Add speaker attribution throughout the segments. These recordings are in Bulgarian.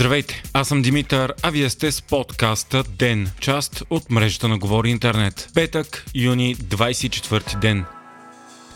Speaker 1: Здравейте, аз съм Димитър, а вие сте с подкаста ДЕН, част от мрежата на Говори Интернет. Петък, юни, 24 ден.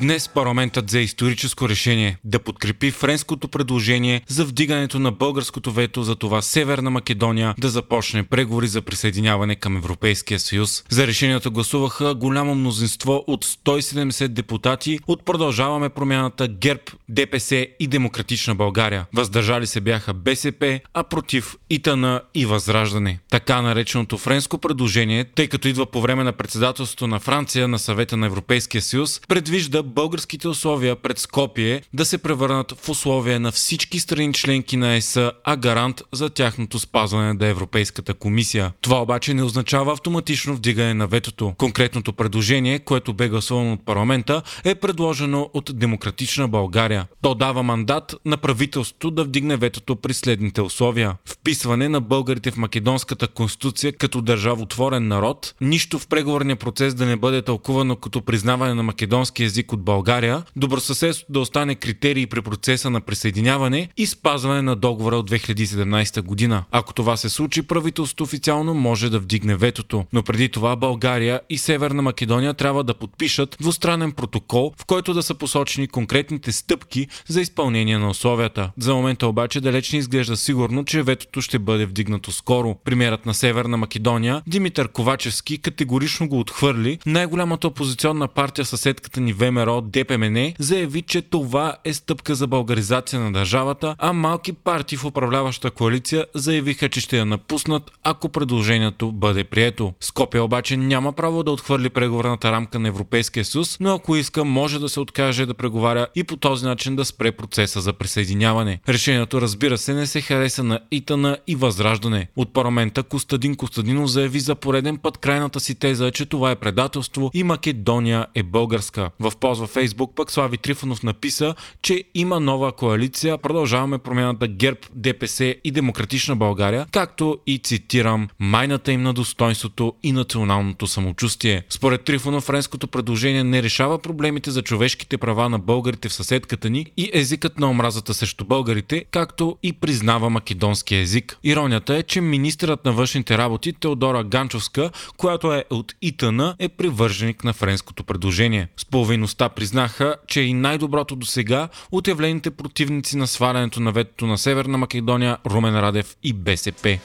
Speaker 1: Днес парламентът взе историческо решение да подкрепи френското предложение за вдигането на българското вето за това Северна Македония да започне преговори за присъединяване към Европейския съюз. За решението гласуваха голямо мнозинство от 170 депутати от Продължаваме промяната ГЕРБ, ДПС и Демократична България. Въздържали се бяха БСП, а против ИТН и Възраждане. Така нареченото френско предложение, тъй като идва по време на председателството на Франция на съвета на Европейския съюз, предвижда българските условия пред Скопие да се превърнат в условия на всички страни членки на ЕС, а гарант за тяхното спазване на Европейската комисия. Това обаче не означава автоматично вдигане на ветото. Конкретното предложение, което бе гласувано от парламента, е предложено от Демократична България. То дава мандат на правителството да вдигне ветото при следните условия. Вписване на българите в македонската конституция като държавотворен народ, нищо в преговорния процес да не бъде тълкувано като признаване на македонски язик от България, добросъседството да остане критерии при процеса на присъединяване и спазване на договора от 2017 година. Ако това се случи, правителството официално може да вдигне ветото, но преди това България и Северна Македония трябва да подпишат двустранен протокол, в който да са посочени конкретните стъпки за изпълнение на условията. За момента обаче далеч не изглежда сигурно, че ветото ще бъде вдигнато скоро. Премьерът на Северна Македония Димитър Ковачевски категорично го отхвърли. Най-голямата опозиционна партия съседката ни ВМРО от ДПМН заяви, че това е стъпка за българизация на държавата, а малки партии в управляваща коалиция заявиха, че ще я напуснат, ако предложението бъде прието. Скопия обаче няма право да отхвърли преговорната рамка на Европейския съюз, но ако иска, може да се откаже да преговаря и по този начин да спре процеса за присъединяване. Решението, разбира се, не се хареса на Итана и Възраждане. От парламента Костадин Костадинов заяви за пореден път крайната си теза, че това е предателство и Македония е българска. В във Фейсбук пък Слави Трифонов написа, че има нова коалиция, продължаваме промяната ГЕРБ, ДПС и Демократична България, както и цитирам майната им на достоинството и националното самочувствие. Според Трифонов, френското предложение не решава проблемите за човешките права на българите в съседката ни и езикът на омразата срещу българите, както и признава македонски език. Иронията е, че министърът на външните работи Теодора Ганчовска, която е от ИТН, е привърженик на френското предложение. С половиността признаха, че и най-доброто до сега от явлените противници на свалянето на ветото на Северна Македония Румен Радев и БСП.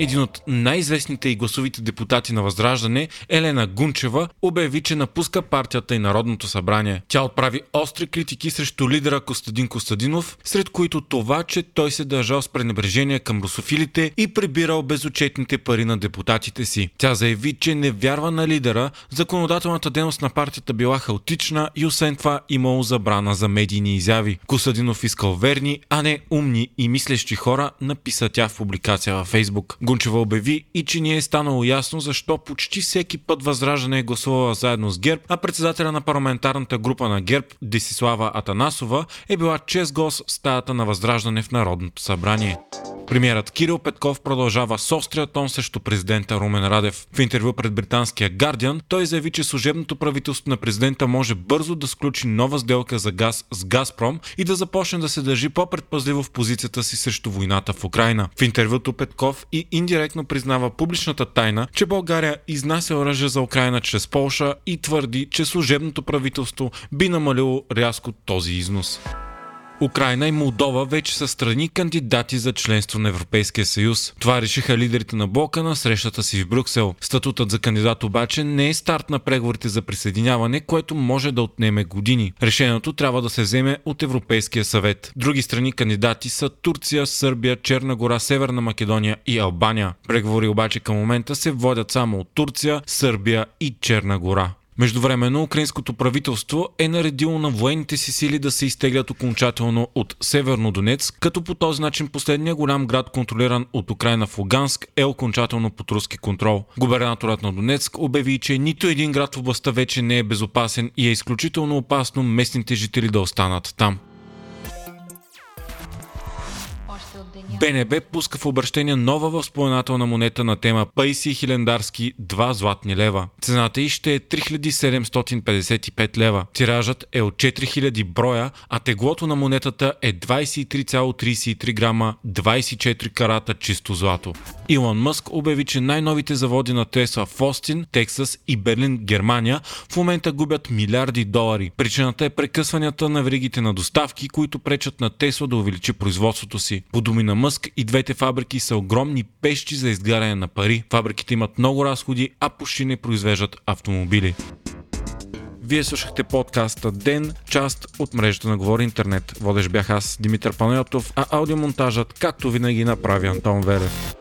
Speaker 1: Един от най-известните и гласовите депутати на Възраждане, Елена Гунчева, обяви, че напуска партията и Народното събрание. Тя отправи остри критики срещу лидера Костадин Костадинов, сред които това, че той се държал с пренебрежение към русофилите и прибирал безочетните пари на депутатите си. Тя заяви, че не вярва на лидера, законодателната дейност на партията била хаотична и освен това имало забрана за медийни изяви. Костадинов искал верни, а не умни и мислещи хора, написа тя в публикация във Фейсбук. Гунчева обяви и че ни е станало ясно защо почти всеки път Възраждане е гласувала заедно с ГЕРБ, а председателя на парламентарната група на ГЕРБ Десислава Атанасова е била чест гост в стаята на Възраждане в Народното събрание. Премьерът Кирил Петков продължава с острия тон срещу президента Румен Радев. В интервю пред британския Guardian той заяви, че служебното правителство на президента може бързо да сключи нова сделка за газ с Газпром и да започне да се държи по-предпазливо в позицията си срещу войната в Украина. В интервюто Петков и индиректно признава публичната тайна, че България изнася оръжие за Украина чрез Полша и твърди, че служебното правителство би намалило рязко този износ. Украина и Молдова вече са страни кандидати за членство на Европейския съюз. Това решиха лидерите на блока на срещата си в Брюксел. Статутът за кандидат обаче не е старт на преговорите за присъединяване, което може да отнеме години. Решението трябва да се вземе от Европейския съвет. Други страни кандидати са Турция, Сърбия, Черна гора, Северна Македония и Албания. Преговори обаче към момента се водят само от Турция, Сърбия и Черна гора. Междувременно украинското правителство е наредило на военните си сили да се изтеглят окончателно от Северно Донец, като по този начин последния голям град, контролиран от Украина в Луганск, е окончателно под руски контрол. Губернаторът на Донецк обяви, че нито един град в областта вече не е безопасен и е изключително опасно местните жители да останат там. БНБ пуска в обращение нова възпоменателна монета на тема Пайси Хилендарски 2 златни лева. Цената й ще е 3755 лева. Тиражът е от 4000 броя, а теглото на монетата е 23,33 грама 24 карата чисто злато. Илон Мъск обяви, че най-новите заводи на Тесла в Остин, Тексас и Берлин, Германия в момента губят милиарди долари. Причината е прекъсванията на веригите на доставки, които пречат на Тесла да увеличи производството си. По думи на Мъск и двете фабрики са огромни пещи за изгаряне на пари. Фабриките имат много разходи, а почти не произвеждат автомобили. Вие слушахте подкаста Ден, част от мрежата на Говори Интернет. Водещ бях аз, Димитър Панайотов, а аудиомонтажът, както винаги, направи Антон Велев.